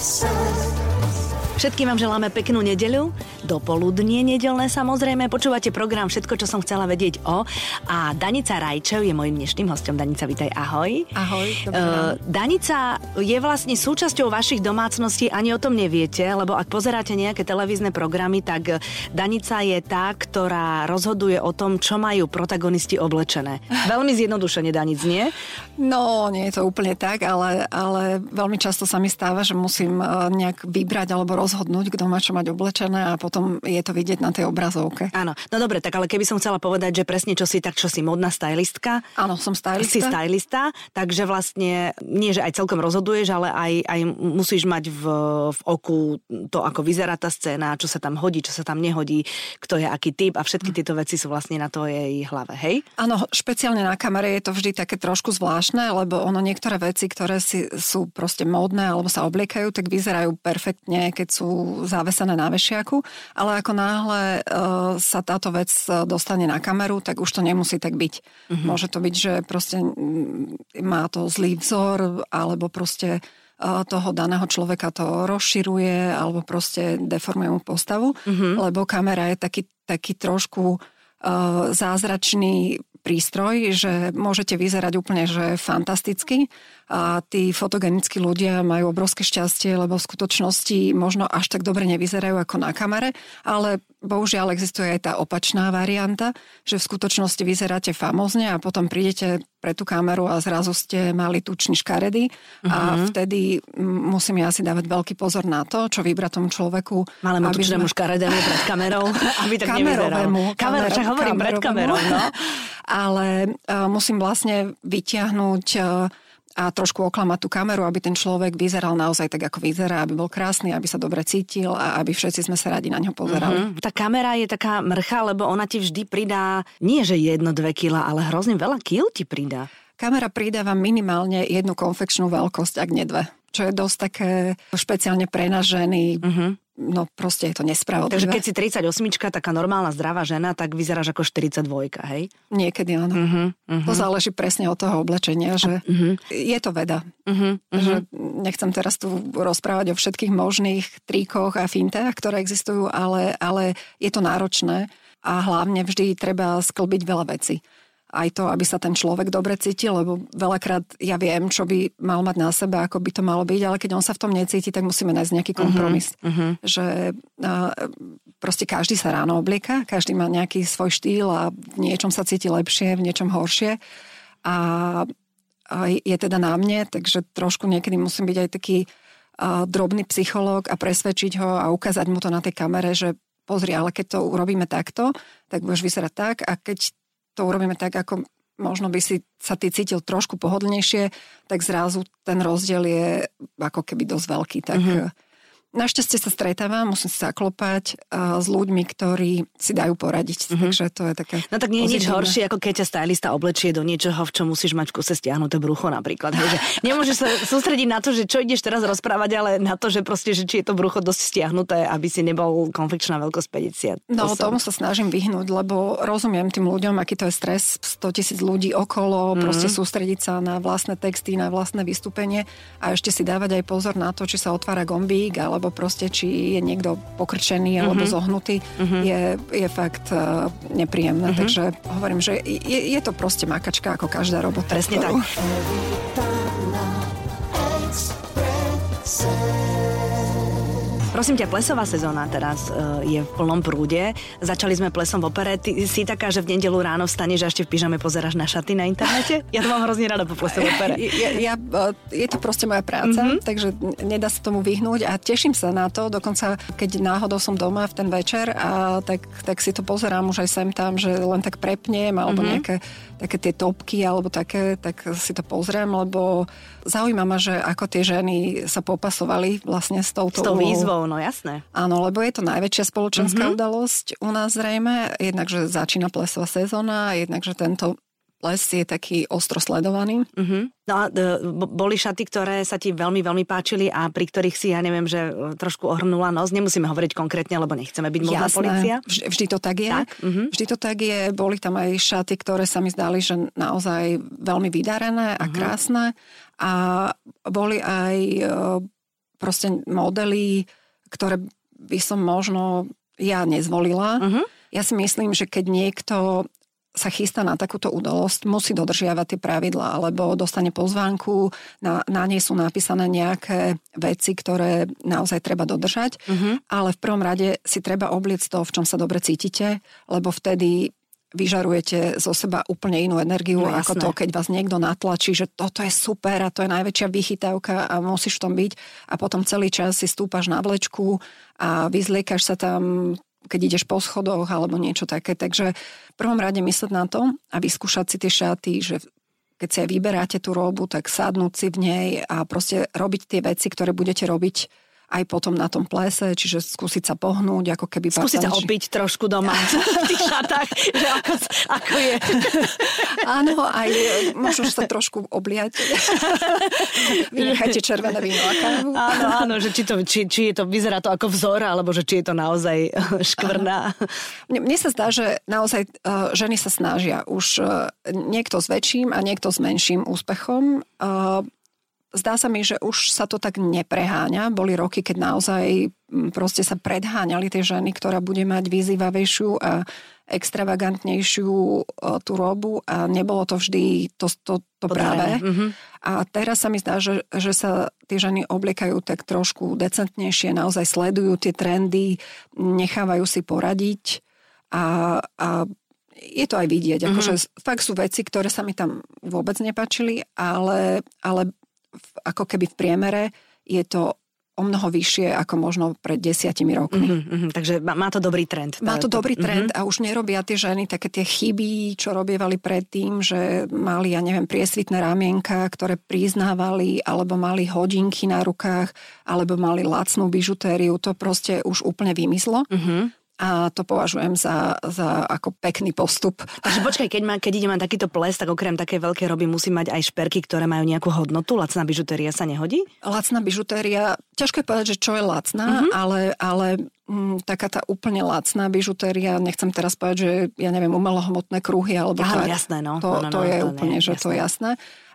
so Všetkým vám želáme peknú nedeľu, dopoludnie nedelné samozrejme. Počúvate program Všetko, čo som chcela vedieť o. A Danica Rajčev je mojim dnešným hostom. Danica, vítaj, ahoj. Ahoj, uh, Danica je vlastne súčasťou vašich domácností, ani o tom neviete, lebo ak pozeráte nejaké televízne programy, tak Danica je tá, ktorá rozhoduje o tom, čo majú protagonisti oblečené. Veľmi zjednodušene, Danic, nie? No, nie je to úplne tak, ale, ale veľmi často sa mi stáva, že musím e, nejak vybrať alebo roz rozhodnúť, kto má čo mať oblečené a potom je to vidieť na tej obrazovke. Áno, no dobre, tak ale keby som chcela povedať, že presne čo si, tak čo si modná stylistka. Áno, som stylista. Si stylista, takže vlastne nie, že aj celkom rozhoduješ, ale aj, aj musíš mať v, v oku to, ako vyzerá tá scéna, čo sa tam hodí, čo sa tam nehodí, kto je aký typ a všetky tieto veci sú vlastne na tvojej hlave, hej? Áno, špeciálne na kamere je to vždy také trošku zvláštne, lebo ono niektoré veci, ktoré si, sú proste módne alebo sa obliekajú, tak vyzerajú perfektne, keď sú sú závesené na vešiaku, ale ako náhle uh, sa táto vec e, dostane na kameru, tak už to nemusí tak byť. Mm-hmm. Môže to byť, že proste má to zlý vzor, alebo proste uh, toho daného človeka to rozširuje, alebo proste deformuje mu postavu, mm-hmm. lebo kamera je taký, taký trošku uh, zázračný prístroj, že môžete vyzerať úplne že fantasticky. A tí fotogenickí ľudia majú obrovské šťastie, lebo v skutočnosti možno až tak dobre nevyzerajú ako na kamere, ale bohužiaľ existuje aj tá opačná varianta, že v skutočnosti vyzeráte famózne a potom prídete pre tú kameru a zrazu ste mali tučný škaredy uh-huh. a mhm. vtedy musím ja si dávať veľký pozor na to, čo vybrať tomu človeku. Malému tučnému sme... škaredému pred kamerou, aby tak kamerovému, Kamer, však hovorím pred kamerou, no. Ale uh, musím vlastne vyťahnuť uh, a trošku oklamať tú kameru, aby ten človek vyzeral naozaj tak, ako vyzerá, aby bol krásny, aby sa dobre cítil a aby všetci sme sa radi na ňo pozerali. Mm-hmm. Tá kamera je taká mrcha, lebo ona ti vždy pridá, nie že jedno, dve kila, ale hrozne veľa kil ti pridá. Kamera pridáva minimálne jednu konfekčnú veľkosť, ak nie dve čo je dosť také špeciálne pre nás ženy. Uh-huh no proste je to nespravodlivé. Takže keď si 38 taká normálna zdravá žena, tak vyzeráš ako 42, hej? Niekedy áno. Uh-huh, uh-huh. To záleží presne od toho oblečenia, že uh-huh. je to veda. Uh-huh, uh-huh. Že nechcem teraz tu rozprávať o všetkých možných tríkoch a fintách, ktoré existujú, ale, ale je to náročné a hlavne vždy treba sklbiť veľa vecí aj to, aby sa ten človek dobre cítil, lebo veľakrát ja viem, čo by mal mať na sebe, ako by to malo byť, ale keď on sa v tom necíti, tak musíme nájsť nejaký mhm, kompromis. Uh-huh. Že uh, proste každý sa ráno oblieka, každý má nejaký svoj štýl a v niečom sa cíti lepšie, v niečom horšie. A, a je teda na mne, takže trošku niekedy musím byť aj taký uh, drobný psychológ a presvedčiť ho a ukázať mu to na tej kamere, že pozri, ale keď to urobíme takto, tak budeš vyzerať tak a keď to urobíme tak, ako možno by si sa ty cítil trošku pohodlnejšie, tak zrazu ten rozdiel je ako keby dosť veľký. Tak mm-hmm Našťastie sa stretávam, musím sa zaklopať uh, s ľuďmi, ktorí si dajú poradiť. Mm-hmm. Takže to je také No tak nie je nič horšie, ako keď ťa stylista oblečie do niečoho, v čom musíš mať v kuse stiahnuté brucho napríklad. Hej, že nemôžeš sa sústrediť na to, že čo ideš teraz rozprávať, ale na to, že proste, že či je to brucho dosť stiahnuté, aby si nebol konfekčná veľkosť 50. No to tomu sa snažím vyhnúť, lebo rozumiem tým ľuďom, aký to je stres, 100 tisíc ľudí okolo, mm-hmm. proste sústrediť sa na vlastné texty, na vlastné vystúpenie a ešte si dávať aj pozor na to, či sa otvára gombík, ale alebo proste či je niekto pokrčený mm-hmm. alebo zohnutý, mm-hmm. je, je fakt uh, nepríjemné. Mm-hmm. Takže hovorím, že je, je to proste makačka ako každá robota. Presne ktorú... tak. Prosím ťa, plesová sezóna teraz uh, je v plnom prúde. Začali sme plesom v opere. Ty si taká, že v nedelu ráno vstaneš a ešte v pyžame pozeráš na šaty na internete? Ja to mám hrozne rada po plese v opere. Ja, ja, je to proste moja práca, mm-hmm. takže nedá sa tomu vyhnúť a teším sa na to. Dokonca, keď náhodou som doma v ten večer, a tak, tak si to pozerám už aj sem tam, že len tak prepnem alebo mm-hmm. nejaké také tie topky alebo také, tak si to pozriem, lebo zaujíma ma, že ako tie ženy sa popasovali vlastne s touto S tou výzvou, no jasné. Áno, lebo je to najväčšia spoločenská mm-hmm. udalosť u nás zrejme. Jednak, že začína plesová sezóna, jednak, že tento les je taký ostro sledovaný. Uh-huh. No a e, boli šaty, ktoré sa ti veľmi, veľmi páčili a pri ktorých si, ja neviem, že e, trošku ohrnula nos. Nemusíme hovoriť konkrétne, lebo nechceme byť modná policia. Vždy, vždy to tak je. Tak? Uh-huh. Vždy to tak je. Boli tam aj šaty, ktoré sa mi zdali, že naozaj veľmi vydarené a uh-huh. krásne. A boli aj e, proste modely, ktoré by som možno ja nezvolila. Uh-huh. Ja si myslím, že keď niekto sa chystá na takúto udalosť, musí dodržiavať tie pravidlá, alebo dostane pozvánku, na, na nej sú napísané nejaké veci, ktoré naozaj treba dodržať, uh-huh. ale v prvom rade si treba obliec to, v čom sa dobre cítite, lebo vtedy vyžarujete zo seba úplne inú energiu, no, ako to, keď vás niekto natlačí, že toto je super a to je najväčšia vychytávka a musíš v tom byť a potom celý čas si stúpaš na vlečku a vyzliekaš sa tam keď ideš po schodoch alebo niečo také. Takže v prvom rade mysleť na to a vyskúšať si tie šaty, že keď si aj vyberáte tú robu, tak sadnúť si v nej a proste robiť tie veci, ktoré budete robiť aj potom na tom plese, čiže skúsiť sa pohnúť, ako keby... Skúsiť sa opiť trošku doma v tých šatách, že ako, ako je. Áno, aj možno sa trošku obliať. Vynechajte červené víno a kávu. Áno, áno, že či, to, či, či je to, vyzerá to ako vzor, alebo že či je to naozaj škvrná. Mne, mne sa zdá, že naozaj uh, ženy sa snažia. Už uh, niekto s väčším a niekto s menším úspechom. Uh, zdá sa mi, že už sa to tak nepreháňa. Boli roky, keď naozaj proste sa predháňali tie ženy, ktorá bude mať vyzývavejšiu a extravagantnejšiu tú robu a nebolo to vždy to, to, to práve. Mm-hmm. A teraz sa mi zdá, že, že sa tie ženy obliekajú tak trošku decentnejšie, naozaj sledujú tie trendy, nechávajú si poradiť a, a je to aj vidieť. Mm-hmm. Akože fakt sú veci, ktoré sa mi tam vôbec nepačili, ale, ale ako keby v priemere je to o mnoho vyššie ako možno pred desiatimi rokmi. Mm-hmm, mm-hmm, takže má, má to dobrý trend. Má to dobrý trend mm-hmm. a už nerobia tie ženy také tie chyby, čo robievali predtým, že mali, ja neviem, priesvitné ramienka, ktoré priznávali, alebo mali hodinky na rukách, alebo mali lacnú bižutériu. To proste už úplne vymyslo. Mm-hmm a to považujem za, za ako pekný postup. Takže počkaj, keď, má, keď ide mať takýto ples, tak okrem také veľké roby musí mať aj šperky, ktoré majú nejakú hodnotu. Lacná bižutéria sa nehodí? Lacná bižutéria, ťažko je povedať, že čo je lacná, mm-hmm. ale, ale m, mm, taká tá úplne lacná bižutéria, nechcem teraz povedať, že ja neviem, umelohmotné kruhy alebo Áno, tak. jasné, no. To, no, no, to no, je to úplne, nie, že jasné. to je jasné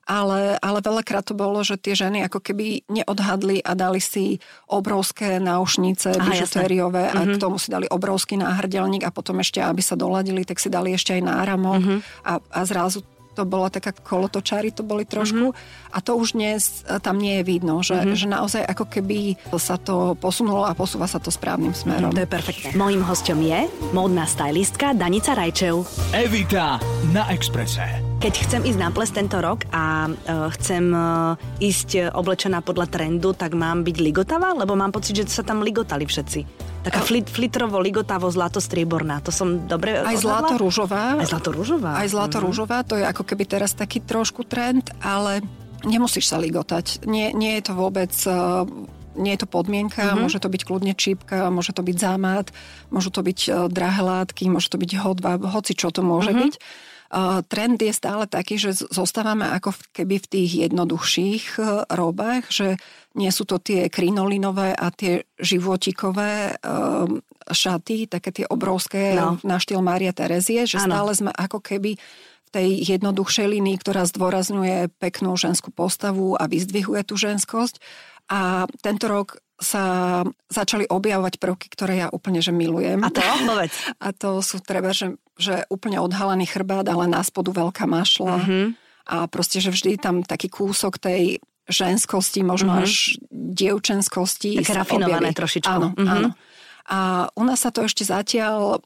ale, ale veľakrát to bolo, že tie ženy ako keby neodhadli a dali si obrovské náušnice bižutériové a mm-hmm. k tomu si dali obrovský náhrdelník a potom ešte, aby sa doladili, tak si dali ešte aj náramok mm-hmm. a, a zrazu to bola taká kolotočári, to boli trošku. Mm-hmm. A to už dnes e, tam nie je vidno, že, mm-hmm. že naozaj ako keby sa to posunulo a posúva sa to správnym smerom. To je perfektné. Mojím hostom je módna stylistka Danica Rajčev. Evita na Exprese. Keď chcem ísť na ples tento rok a uh, chcem uh, ísť oblečená podľa trendu, tak mám byť ligotavá? Lebo mám pocit, že sa tam ligotali všetci. Taká flit, flitrovo, ligotavo, zlato strieborná. To som dobre Aj zlato rúžová. Aj zlato rúžová. Aj zlato mm-hmm. rúžová, to je ako keby teraz taký trošku trend, ale nemusíš sa ligotať. Nie, nie je to vôbec uh, nie je to podmienka, mm-hmm. môže to byť kľudne čípka, môže to byť zámat, môžu to byť drahé látky, môže to byť hodba, hoci čo to môže mm-hmm. byť trend je stále taký, že zostávame ako keby v tých jednoduchších e, robách, že nie sú to tie krinolinové a tie životikové um, šaty, také tie obrovské no. na štýl Mária Terezie, že ano. stále sme ako keby v tej jednoduchšej línii, ktorá zdôrazňuje peknú ženskú postavu a vyzdvihuje tú ženskosť. A tento rok sa začali objavovať prvky, ktoré ja úplne že milujem. A to? A to sú treba, že, že úplne odhalený chrbát, ale na spodu veľká mašla. Mm-hmm. A proste, že vždy tam taký kúsok tej ženskosti, možno mm-hmm. až dievčenskosti. Tak rafinované objaví. trošičku. Áno, mm-hmm. áno. A u nás sa to ešte zatiaľ,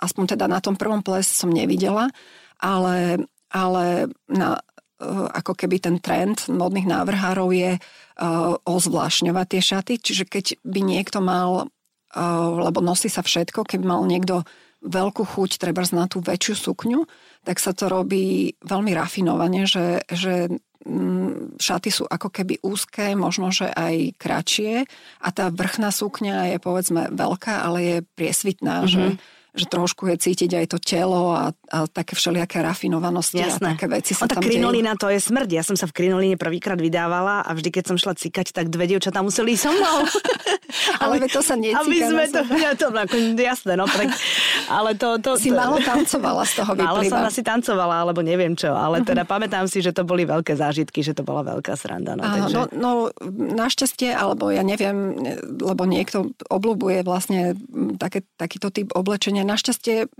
aspoň teda na tom prvom ples som nevidela, ale, ale na, e, ako keby ten trend modných návrhárov je uh, ozvlášňovať tie šaty. Čiže keď by niekto mal, uh, lebo nosí sa všetko, keby mal niekto veľkú chuť treba na tú väčšiu sukňu, tak sa to robí veľmi rafinovane, že, že mm, šaty sú ako keby úzké, možno, že aj kratšie a tá vrchná sukňa je povedzme veľká, ale je priesvitná, mm-hmm. že, že trošku je cítiť aj to telo a, a také všelijaké rafinovanosti Jasné. a také veci sa o, tak tam krinolina to je smrť. Ja som sa v krinoline prvýkrát vydávala a vždy, keď som šla cikať, tak dve dievčatá museli so mnou. ale, ale to sa necíka. Aby sme to, ja to ako, jasné, no. Tak, ale to, to, si to, málo tancovala z toho vyplýva. Málo som asi tancovala, alebo neviem čo, ale teda pamätám si, že to boli veľké zážitky, že to bola veľká sranda. No, takže... no, no našťastie, alebo ja neviem, lebo niekto oblúbuje vlastne také, takýto typ oblečenia. Našťastie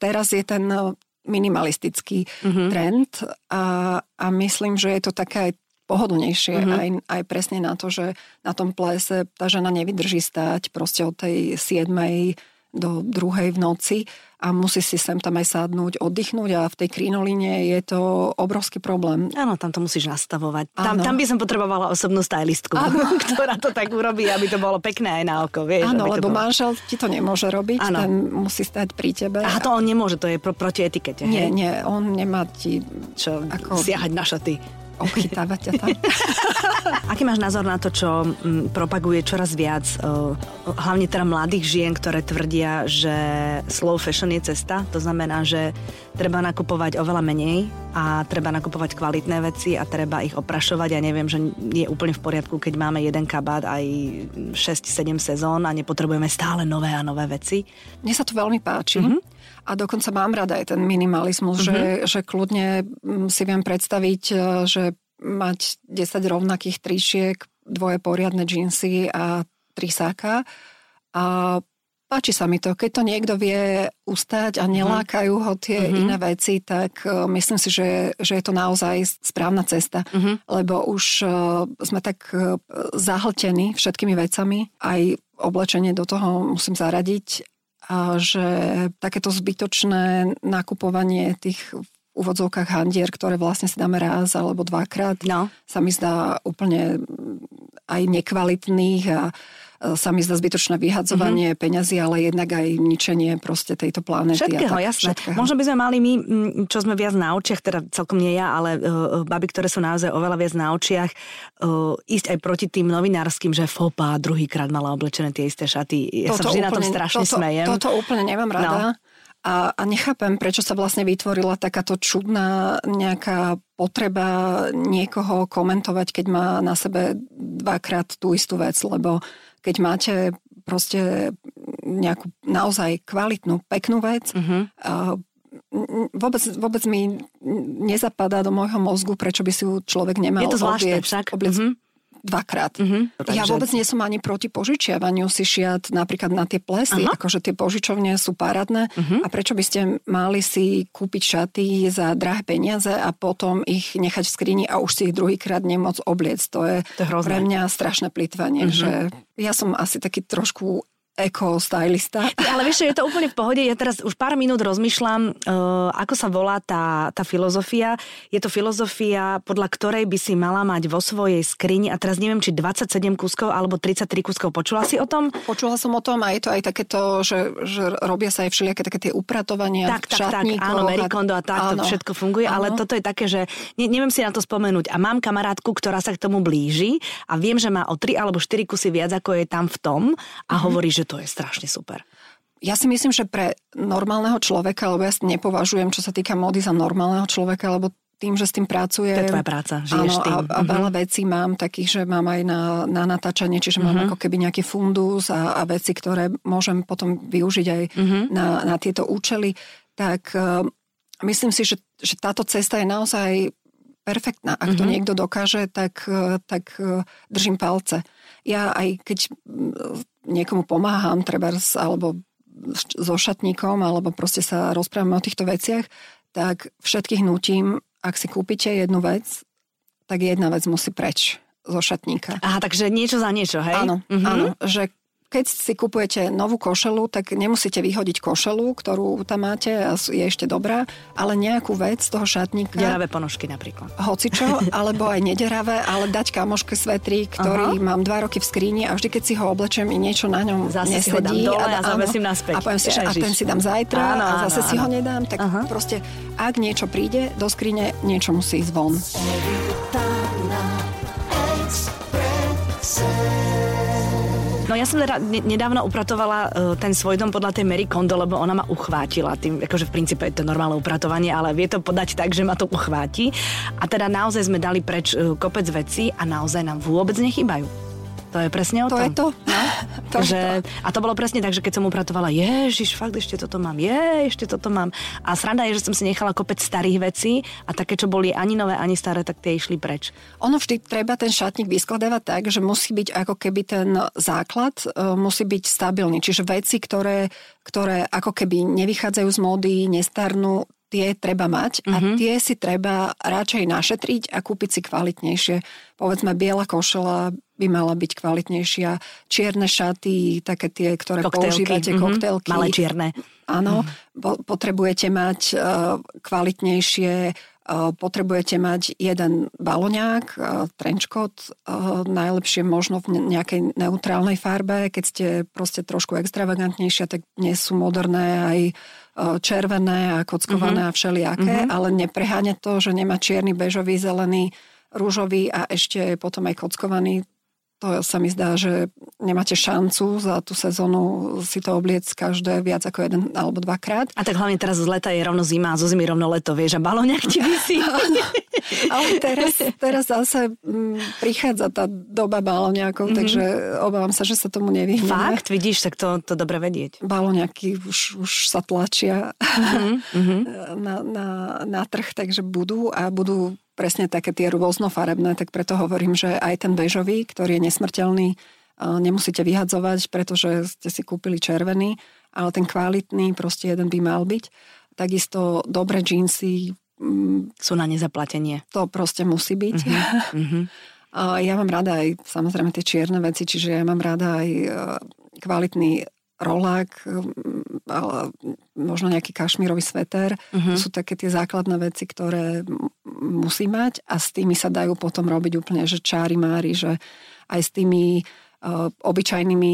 teraz je ten minimalistický mm-hmm. trend a, a myslím, že je to také aj pohodlnejšie mm-hmm. aj, aj presne na to, že na tom plese tá žena nevydrží stať proste od tej 7 do druhej v noci a musí si sem tam aj sadnúť, oddychnúť a v tej krinoline je to obrovský problém. Áno, tam to musíš nastavovať. Tam, tam by som potrebovala osobnú stylistku, ktorá to tak urobí, aby to bolo pekné aj na oko. Vieš, Áno, lebo bolo... manžel ti to nemôže robiť, Áno. ten musí stať pri tebe. A to on nemôže, to je pro, proti etikete. Nie, hej? nie, on nemá ti... Čo, ako... siahať na šaty obchytávať ťa tam. Aký máš názor na to, čo m, propaguje čoraz viac, o, hlavne teda mladých žien, ktoré tvrdia, že slow fashion je cesta? To znamená, že treba nakupovať oveľa menej a treba nakupovať kvalitné veci a treba ich oprašovať. Ja neviem, že je úplne v poriadku, keď máme jeden kabát aj 6-7 sezón a nepotrebujeme stále nové a nové veci. Mne sa to veľmi páči. Mm-hmm. A dokonca mám rada aj ten minimalizmus, mm-hmm. že, že kľudne mm, si viem predstaviť, e, že mať 10 rovnakých tričiek, dvoje poriadne džínsy a tri sáka. A páči sa mi to. Keď to niekto vie ustať a mhm. nelákajú ho tie mm-hmm. iné veci, tak uh, myslím si, že, že je to naozaj správna cesta. Mm-hmm. Lebo už uh, sme tak zahltení všetkými vecami. Aj oblečenie do toho musím zaradiť a že takéto zbytočné nakupovanie tých úvodzovkách handier, ktoré vlastne si dáme raz alebo dvakrát, no. sa mi zdá úplne aj nekvalitných a sa mi zdá zbytočné vyhadzovanie mm-hmm. peňazí, ale jednak aj ničenie proste tejto planéty. Všetkého, tak, jasné. Všetkého. Možno by sme mali my, čo sme viac na očiach, teda celkom nie ja, ale uh, baby, ktoré sú naozaj oveľa viac na očiach, uh, ísť aj proti tým novinárskym, že fopa druhýkrát mala oblečené tie isté šaty. Ja toto sa vždy úplne, na tom strašne toto, smejem. Toto úplne nemám rada. No. A, a nechápem, prečo sa vlastne vytvorila takáto čudná nejaká potreba niekoho komentovať, keď má na sebe dvakrát tú istú vec, lebo keď máte proste nejakú naozaj kvalitnú, peknú vec, uh-huh. vôbec, vôbec mi nezapadá do môjho mozgu, prečo by si ju človek nemal Je to zvláštne obliec, však. Obliec, uh-huh dvakrát. Mm-hmm. Ja vôbec nie som ani proti požičiavaniu si šiat napríklad na tie plesy, Aha. akože tie požičovne sú parádne mm-hmm. a prečo by ste mali si kúpiť šaty za drahé peniaze a potom ich nechať v skrini a už si ich druhýkrát nemôcť obliec. To je, to je pre mňa strašné plýtvanie, mm-hmm. že ja som asi taký trošku eko-stylista. Ale vieš, je to úplne v pohode. Ja teraz už pár minút rozmýšľam, uh, ako sa volá tá, tá filozofia. Je to filozofia, podľa ktorej by si mala mať vo svojej skrini, a teraz neviem, či 27 kúskov alebo 33 kúskov. Počula si o tom? Počula som o tom a je to aj takéto, že, že robia sa aj všelijaké také tie upratovania tak, tak, tak, áno, Merikondo a tak, áno, to všetko funguje, áno. ale toto je také, že ne, neviem si na to spomenúť. A mám kamarátku, ktorá sa k tomu blíži a viem, že má o 3 alebo 4 kusy viac, ako je tam v tom a mm-hmm. hovorí, že to je strašne super. Ja si myslím, že pre normálneho človeka, lebo ja nepovažujem, čo sa týka módy za normálneho človeka, lebo tým, že s tým pracujem. To je tvoja práca, žiješ áno, tým. A, a uh-huh. veľa vecí mám takých, že mám aj na, na natáčanie, čiže uh-huh. mám mhm. ako keby nejaký fundus a, a veci, ktoré môžem potom využiť aj uh-huh. na, na tieto účely. Tak uh, myslím si, že, že táto cesta je naozaj perfektná. Ak uh-huh. to niekto dokáže, tak, uh, tak uh, držím palce. Ja aj keď niekomu pomáham, trebárs, alebo so šatníkom, alebo proste sa rozprávame o týchto veciach, tak všetkých nutím, ak si kúpite jednu vec, tak jedna vec musí preč zo šatníka. Aha, takže niečo za niečo, hej? Áno, mm-hmm. áno, že keď si kupujete novú košelu, tak nemusíte vyhodiť košelu, ktorú tam máte a je ešte dobrá, ale nejakú vec z toho šatníka. Deravé ponožky napríklad. Hocičo, alebo aj nederavé, ale dať kamoške svetri, ktorý uh-huh. mám dva roky v skríni a vždy, keď si ho oblečem, i niečo na ňom zase nesedí. Si ho dám dole a, a zavesím naspäť. A poviem si, že a ten si dám zajtra áno, a zase áno, si ho nedám. Tak uh-huh. proste, ak niečo príde do skrine, niečo musí ísť von. No ja som teda nedávno upratovala uh, ten svoj dom podľa tej Mary Kondo, lebo ona ma uchvátila tým, akože v princípe je to normálne upratovanie, ale vie to podať tak, že ma to uchváti. A teda naozaj sme dali preč uh, kopec vecí a naozaj nám vôbec nechybajú. To je presne o to tom. Je to. No, to že, to. A to bolo presne tak, že keď som upratovala, ježiš, fakt ešte toto mám, je, ešte toto mám. A sranda je, že som si nechala kopec starých vecí a také, čo boli ani nové, ani staré, tak tie išli preč. Ono vždy treba ten šatník vyskladávať tak, že musí byť ako keby ten základ, uh, musí byť stabilný. Čiže veci, ktoré, ktoré ako keby nevychádzajú z módy, nestarnú, tie treba mať a uh-huh. tie si treba radšej našetriť a kúpiť si kvalitnejšie. Povedzme, biela košela by mala byť kvalitnejšia. Čierne šaty, také tie, ktoré koktélky. používate, mm-hmm. koktélky. Malé čierne. Áno, po, potrebujete mať uh, kvalitnejšie, uh, potrebujete mať jeden baloňák, uh, trenčkot, uh, najlepšie možno v nejakej neutrálnej farbe. Keď ste proste trošku extravagantnejšia, tak nie sú moderné aj červené a kockované mm-hmm. a všelijaké, mm-hmm. ale nepreháňať to, že nemá čierny, bežový, zelený, rúžový a ešte potom aj kockovaný, to sa mi zdá, že nemáte šancu za tú sezónu si to obliec každé viac ako jeden alebo dvakrát. A tak hlavne teraz z leta je rovno zima a zo zimy rovno leto, vieš, a balóňak ti vysí. Ale teraz, teraz zase m, mm, prichádza tá doba balóňakov, mm-hmm. takže obávam sa, že sa tomu nevyhneme. Fakt? Vidíš, tak to, to dobre vedieť. Balóňaky už, už sa tlačia mm-hmm. na, na, na trh, takže budú a budú presne také tie rôznofarebné, tak preto hovorím, že aj ten bežový, ktorý je nesmrteľný, nemusíte vyhadzovať, pretože ste si kúpili červený, ale ten kvalitný proste jeden by mal byť. Takisto dobré džínsy mm, sú na nezaplatenie. To proste musí byť. Uh-huh, uh-huh. ja mám rada aj samozrejme tie čierne veci, čiže ja mám rada aj e, kvalitný rolák, ale možno nejaký kašmírový sveter. Uh-huh. To sú také tie základné veci, ktoré musí mať a s tými sa dajú potom robiť úplne, že čári mári, že aj s tými uh, obyčajnými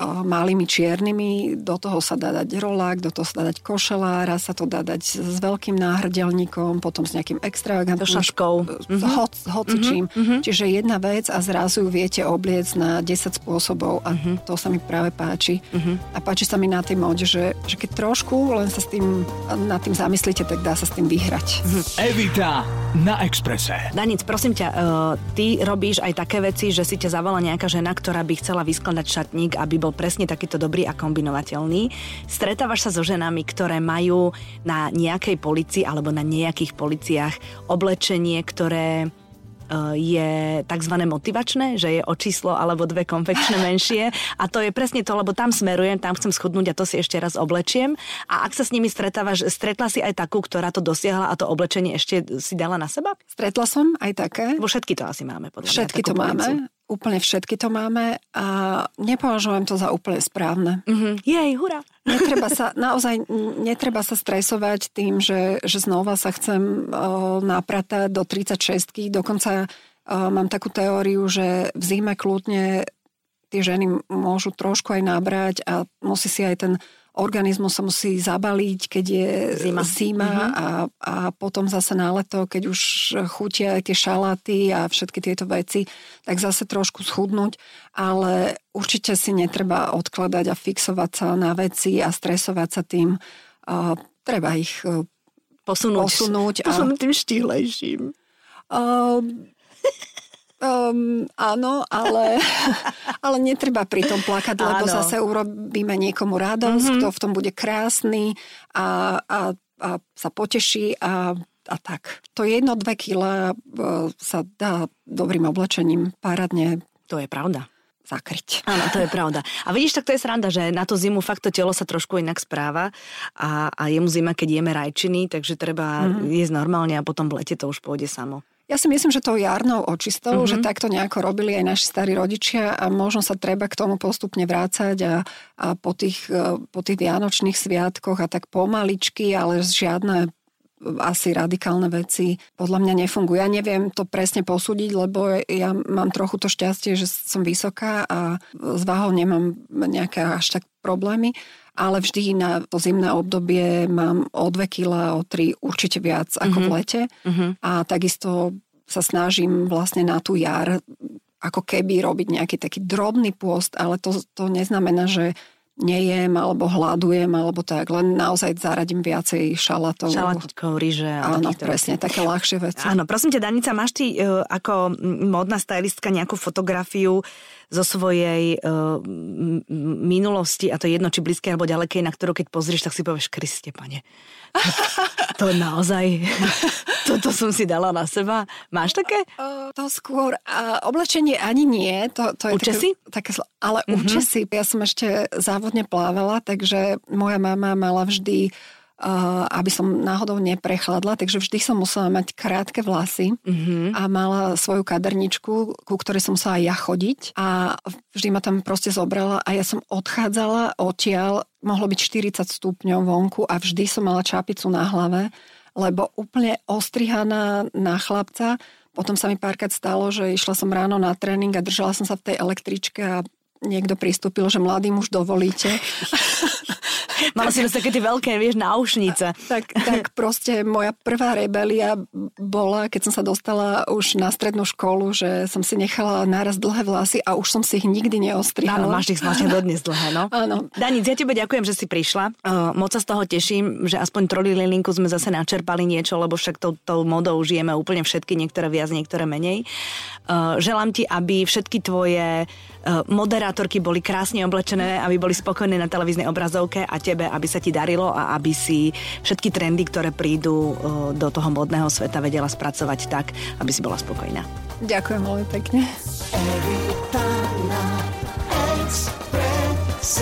malými čiernymi, do toho sa dá dať rolák, do toho sa dá dať košelára, sa to dá dať s veľkým náhrdelníkom, potom s nejakým extravagantným šaškou. Mm-hmm. Hoc, hocičím. Mm-hmm. Čiže jedna vec a zrazu viete obliec na 10 spôsobov a mm-hmm. to sa mi práve páči. Mm-hmm. A páči sa mi na tej mode, že, že keď trošku len sa s tým, nad tým zamyslíte, tak dá sa s tým vyhrať. Mm-hmm. Evita na Exprese. Danic, prosím ťa, uh, ty robíš aj také veci, že si ťa zavolá nejaká žena, ktorá by chcela vyskladať šatník, aby bol presne takýto dobrý a kombinovateľný. Stretávaš sa so ženami, ktoré majú na nejakej policii alebo na nejakých policiách oblečenie, ktoré Eh, je tzv. motivačné, že je o číslo alebo dve konfekčné menšie a to je presne to, lebo tam smerujem, tam chcem schudnúť a to si ešte raz oblečiem a ak sa s nimi stretávaš, stretla si aj takú, ktorá to dosiahla a to oblečenie ešte si dala na seba? Stretla som aj také. Bo všetky to asi máme. Podľa všetky to máme. Úplne všetky to máme a nepovažujem to za úplne správne. Mm-hmm. Jej, hurá! Netreba sa, naozaj netreba sa stresovať tým, že, že znova sa chcem uh, napratať do 36 Dokonca uh, mám takú teóriu, že v zime kľudne tie ženy môžu trošku aj nabrať a musí si aj ten organizmus sa musí zabaliť, keď je zima, zima mm-hmm. a, a potom zase na leto, keď už chutia aj tie šalaty a všetky tieto veci, tak zase trošku schudnúť, ale určite si netreba odkladať a fixovať sa na veci a stresovať sa tým. A treba ich e, posunúť, posunúť, a, posunúť tým štílejším. Uh, Um, áno, ale, ale netreba pri tom plakať, lebo áno. zase urobíme niekomu radosť, mm-hmm. kto v tom bude krásny a, a, a sa poteší a, a tak. To jedno, dve kila e, sa dá dobrým oblečením páradne. To je pravda zakryť. Áno, to je pravda. A vidíš, tak to je sranda, že na tú zimu fakt to telo sa trošku inak správa a, a je mu zima, keď jeme rajčiny, takže treba mm-hmm. jesť normálne a potom v lete to už pôjde samo. Ja si myslím, že tou jarnou očistou, mm-hmm. že takto nejako robili aj naši starí rodičia a možno sa treba k tomu postupne vrácať a, a po, tých, e, po tých vianočných sviatkoch a tak pomaličky, ale žiadne e, asi radikálne veci podľa mňa nefungujú. Ja neviem to presne posúdiť, lebo ja mám trochu to šťastie, že som vysoká a s váhou nemám nejaké až tak problémy, ale vždy na to zimné obdobie mám o 2 kg, o 3 určite viac ako mm-hmm. v mhm. lete. Mm-hmm. A takisto sa snažím vlastne na tú jar ako keby robiť nejaký taký drobný pôst, ale to, to neznamená, že nejem alebo hľadujem alebo tak, len naozaj zaradím viacej šalatov. Šalatičkov, ryže. Áno, presne, také ľahšie veci. Áno, prosím ťa, Danica, máš ty uh, ako modná stylistka nejakú fotografiu zo svojej uh, minulosti, a to jedno, či blízke alebo ďalekej, na ktorú keď pozrieš, tak si povieš, Kriste, pane. To naozaj, toto som si dala na seba. Máš také? Uh, to skôr, uh, oblečenie ani nie. To, to je Učesi? Také, také, ale uh-huh. učesi. Ja som ešte závodne plávala, takže moja mama mala vždy aby som náhodou neprechladla, takže vždy som musela mať krátke vlasy mm-hmm. a mala svoju kaderničku, ku ktorej som musela aj ja chodiť a vždy ma tam proste zobrala a ja som odchádzala odtiaľ, mohlo byť 40 stupňov vonku a vždy som mala čapicu na hlave, lebo úplne ostrihaná na chlapca potom sa mi párkrát stalo, že išla som ráno na tréning a držala som sa v tej električke a niekto pristúpil, že mladý muž dovolíte. Mala si také tie veľké, vieš, náušnice. Tak, tak proste moja prvá rebelia bola, keď som sa dostala už na strednú školu, že som si nechala náraz dlhé vlasy a už som si ich nikdy neostrihala. Áno, máš ich vlastne dodnes dlhé, no. Áno. Dani, ja tebe ďakujem, že si prišla. Uh, moc sa z toho teším, že aspoň trolilinku sme zase načerpali niečo, lebo však tou, tou modou žijeme úplne všetky, niektoré viac, niektoré menej. Uh, želám ti, aby všetky tvoje Eh, moderátorky boli krásne oblečené, aby boli spokojné na televíznej obrazovke a tebe, aby sa ti darilo a aby si všetky trendy, ktoré prídu eh, do toho modného sveta vedela spracovať tak, aby si bola spokojná. Ďakujem veľmi pekne. Every time I express